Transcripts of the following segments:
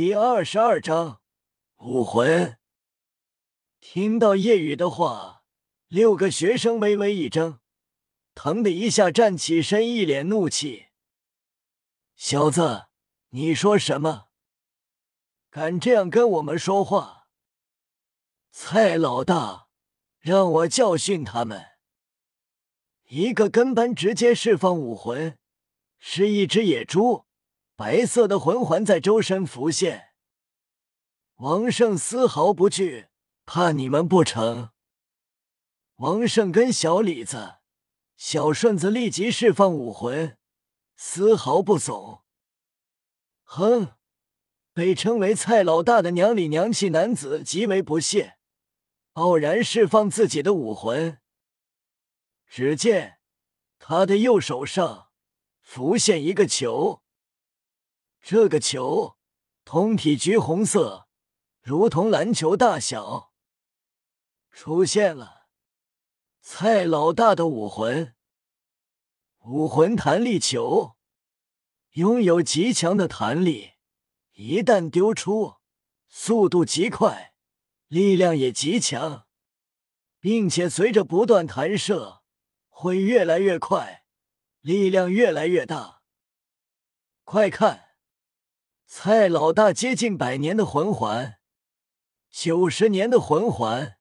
第二十二章武魂。听到叶雨的话，六个学生微微一怔，腾的一下站起身，一脸怒气：“小子，你说什么？敢这样跟我们说话？蔡老大，让我教训他们！”一个跟班直接释放武魂，是一只野猪。白色的魂环在周身浮现，王胜丝毫不惧，怕你们不成？王胜跟小李子、小顺子立即释放武魂，丝毫不怂。哼，被称为蔡老大的娘里娘气男子极为不屑，傲然释放自己的武魂。只见他的右手上浮现一个球。这个球通体橘红色，如同篮球大小。出现了蔡老大的武魂——武魂弹力球，拥有极强的弹力，一旦丢出，速度极快，力量也极强，并且随着不断弹射，会越来越快，力量越来越大。快看！蔡老大接近百年的魂环，九十年的魂环。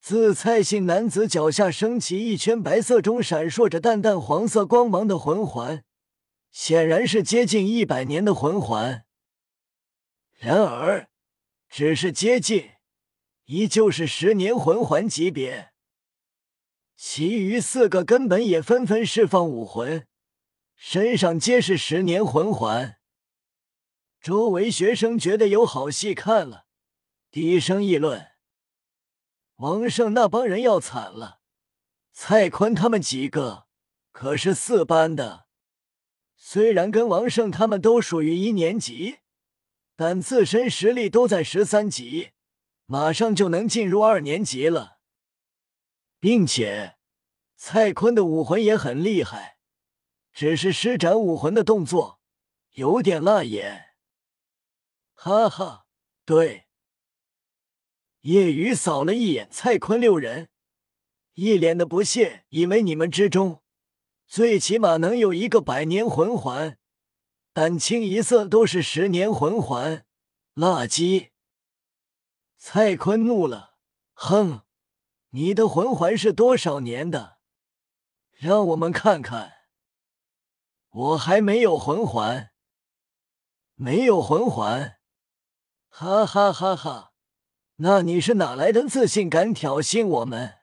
自蔡姓男子脚下升起一圈白色中闪烁着淡淡黄色光芒的魂环，显然是接近一百年的魂环。然而，只是接近，依旧是十年魂环级别。其余四个根本也纷纷释放武魂，身上皆是十年魂环。周围学生觉得有好戏看了，低声议论：“王胜那帮人要惨了，蔡坤他们几个可是四班的，虽然跟王胜他们都属于一年级，但自身实力都在十三级，马上就能进入二年级了。并且蔡坤的武魂也很厉害，只是施展武魂的动作有点辣眼。”哈哈，对。叶雨扫了一眼蔡坤六人，一脸的不屑，以为你们之中最起码能有一个百年魂环，但清一色都是十年魂环，垃圾。蔡坤怒了，哼，你的魂环是多少年的？让我们看看。我还没有魂环，没有魂环。哈哈哈哈！那你是哪来的自信，敢挑衅我们？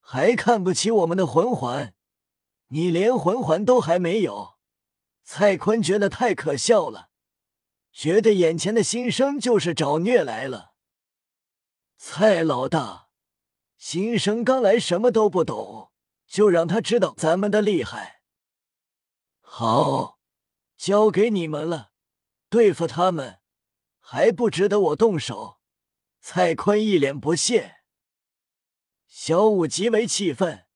还看不起我们的魂环？你连魂环都还没有！蔡坤觉得太可笑了，觉得眼前的新生就是找虐来了。蔡老大，新生刚来，什么都不懂，就让他知道咱们的厉害。好，交给你们了，对付他们。还不值得我动手？蔡坤一脸不屑。小五极为气愤，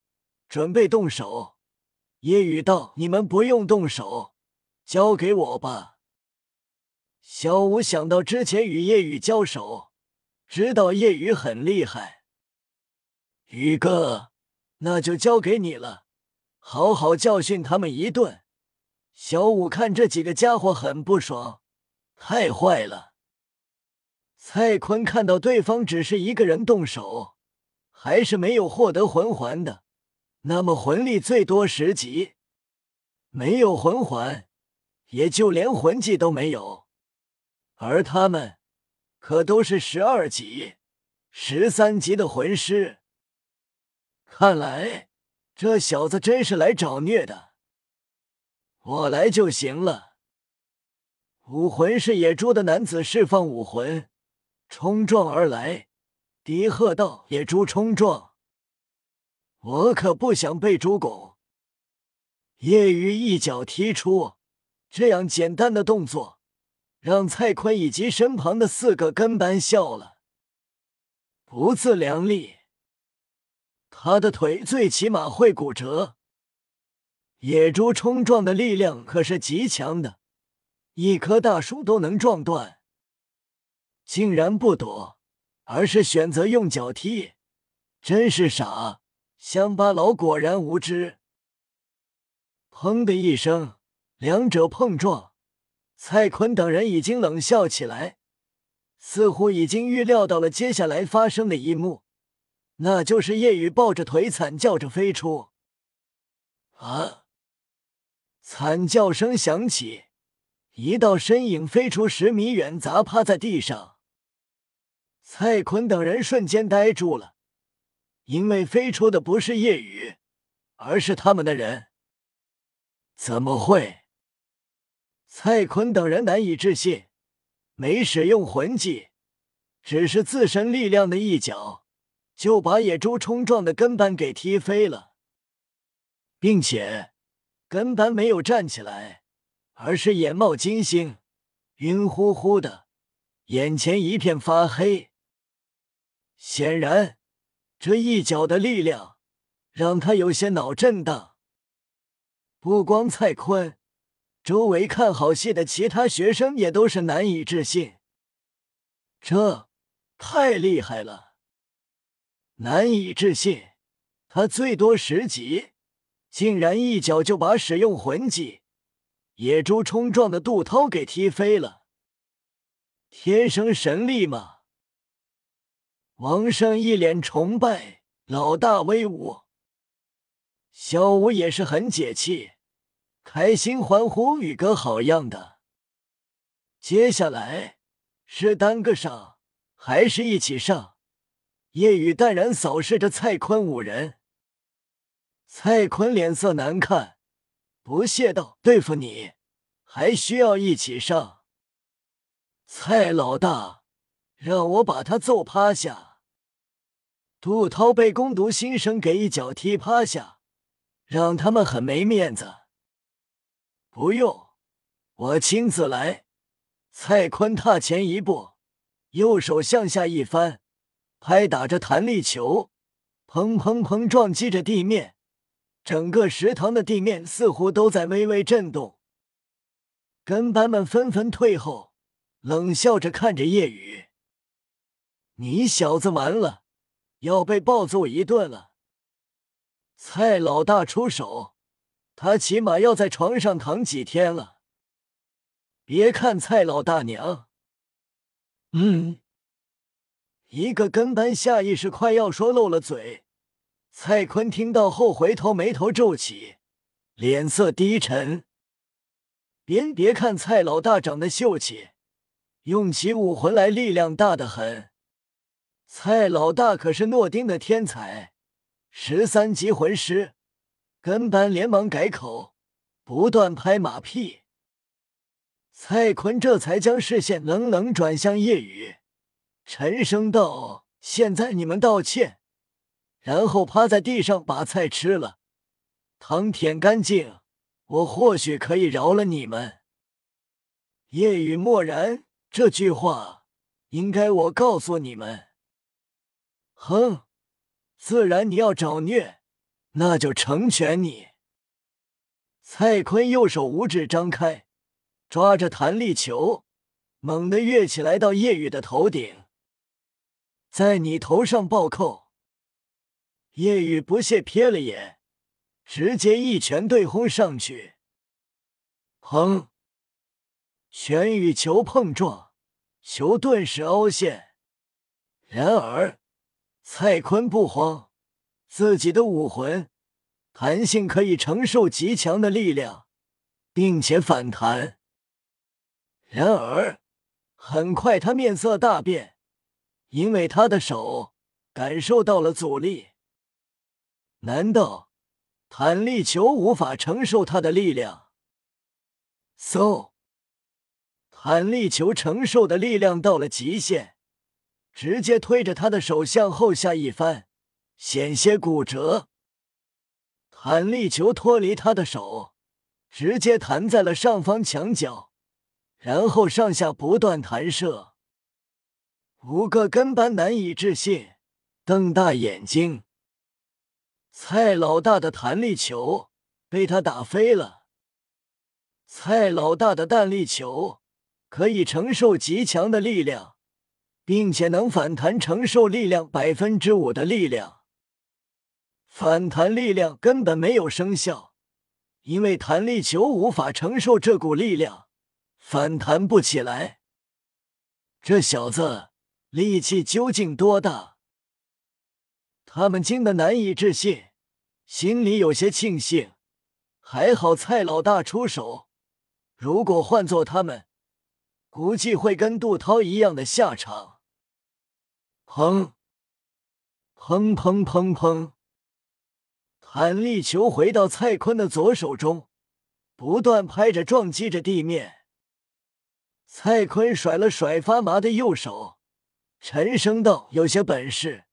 准备动手。叶雨道：“你们不用动手，交给我吧。”小五想到之前与叶雨交手，知道叶雨很厉害。宇哥，那就交给你了，好好教训他们一顿。小五看这几个家伙很不爽，太坏了。蔡坤看到对方只是一个人动手，还是没有获得魂环的，那么魂力最多十级，没有魂环，也就连魂技都没有。而他们可都是十二级、十三级的魂师，看来这小子真是来找虐的。我来就行了。武魂是野猪的男子释放武魂。冲撞而来，低喝道：“野猪冲撞！我可不想被猪拱。”叶雨一脚踢出，这样简单的动作让蔡坤以及身旁的四个跟班笑了。不自量力，他的腿最起码会骨折。野猪冲撞的力量可是极强的，一棵大树都能撞断，竟然不躲，而是选择用脚踢，真是傻！乡巴佬果然无知。砰的一声，两者碰撞，蔡坤等人已经冷笑起来，似乎已经预料到了接下来发生的一幕，那就是叶雨抱着腿惨叫着飞出。啊！惨叫声响起，一道身影飞出十米远，砸趴在地上。蔡坤等人瞬间呆住了，因为飞出的不是夜雨，而是他们的人。怎么会？蔡坤等人难以置信，没使用魂技，只是自身力量的一脚，就把野猪冲撞的跟班给踢飞了。并且根本没有站起来，而是眼冒金星，晕乎乎的，眼前一片发黑。显然，这一脚的力量让他有些脑震荡。不光蔡坤，周围看好戏的其他学生也都是难以置信。这太厉害了，难以置信，他最多十级。竟然一脚就把使用魂技野猪冲撞的杜涛给踢飞了，天生神力吗？王胜一脸崇拜，老大威武。小五也是很解气，开心欢呼，宇哥好样的。接下来是单个上还是一起上？叶雨淡然扫视着蔡坤五人。蔡坤脸色难看，不屑道：“对付你，还需要一起上？蔡老大，让我把他揍趴下。”杜涛被攻读新生给一脚踢趴下，让他们很没面子。不用，我亲自来。蔡坤踏前一步，右手向下一翻，拍打着弹力球，砰砰砰撞击着地面。整个食堂的地面似乎都在微微震动，跟班们纷纷退后，冷笑着看着叶雨：“你小子完了，要被暴揍一顿了。”蔡老大出手，他起码要在床上躺几天了。别看蔡老大娘，嗯，一个跟班下意识快要说漏了嘴。蔡坤听到后，回头眉头皱起，脸色低沉。别别看蔡老大长得秀气，用起武魂来力量大的很。蔡老大可是诺丁的天才，十三级魂师。跟班连忙改口，不断拍马屁。蔡坤这才将视线冷冷转向叶雨，沉声道：“现在你们道歉。”然后趴在地上把菜吃了，汤舔干净，我或许可以饶了你们。夜雨默然，这句话应该我告诉你们。哼，自然你要找虐，那就成全你。蔡坤右手五指张开，抓着弹力球，猛地跃起来到夜雨的头顶，在你头上暴扣。叶雨不屑瞥了眼，直接一拳对轰上去。砰！拳与球碰撞，球顿时凹陷。然而蔡坤不慌，自己的武魂弹性可以承受极强的力量，并且反弹。然而很快他面色大变，因为他的手感受到了阻力。难道弹力球无法承受他的力量？so，弹力球承受的力量到了极限，直接推着他的手向后下一翻，险些骨折。弹力球脱离他的手，直接弹在了上方墙角，然后上下不断弹射。五个跟班难以置信，瞪大眼睛。蔡老大的弹力球被他打飞了，蔡老大的弹力球可以承受极强的力量，并且能反弹承受力量百分之五的力量。反弹力量根本没有生效，因为弹力球无法承受这股力量，反弹不起来。这小子力气究竟多大？他们惊得难以置信，心里有些庆幸，还好蔡老大出手。如果换做他们，估计会跟杜涛一样的下场。砰！砰砰砰砰！弹力球回到蔡坤的左手中，不断拍着，撞击着地面。蔡坤甩了甩发麻的右手，沉声道：“有些本事。”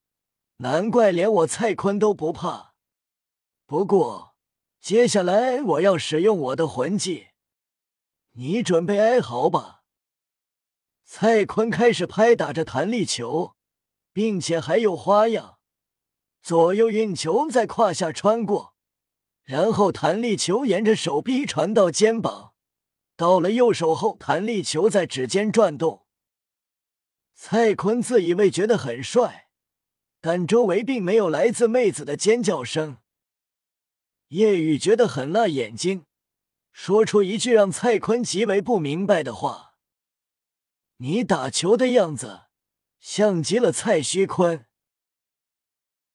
难怪连我蔡坤都不怕。不过接下来我要使用我的魂技，你准备哀嚎吧。蔡坤开始拍打着弹力球，并且还有花样，左右运球在胯下穿过，然后弹力球沿着手臂传到肩膀，到了右手后，弹力球在指尖转动。蔡坤自以为觉得很帅。但周围并没有来自妹子的尖叫声。叶雨觉得很辣眼睛，说出一句让蔡坤极为不明白的话：“你打球的样子，像极了蔡徐坤。”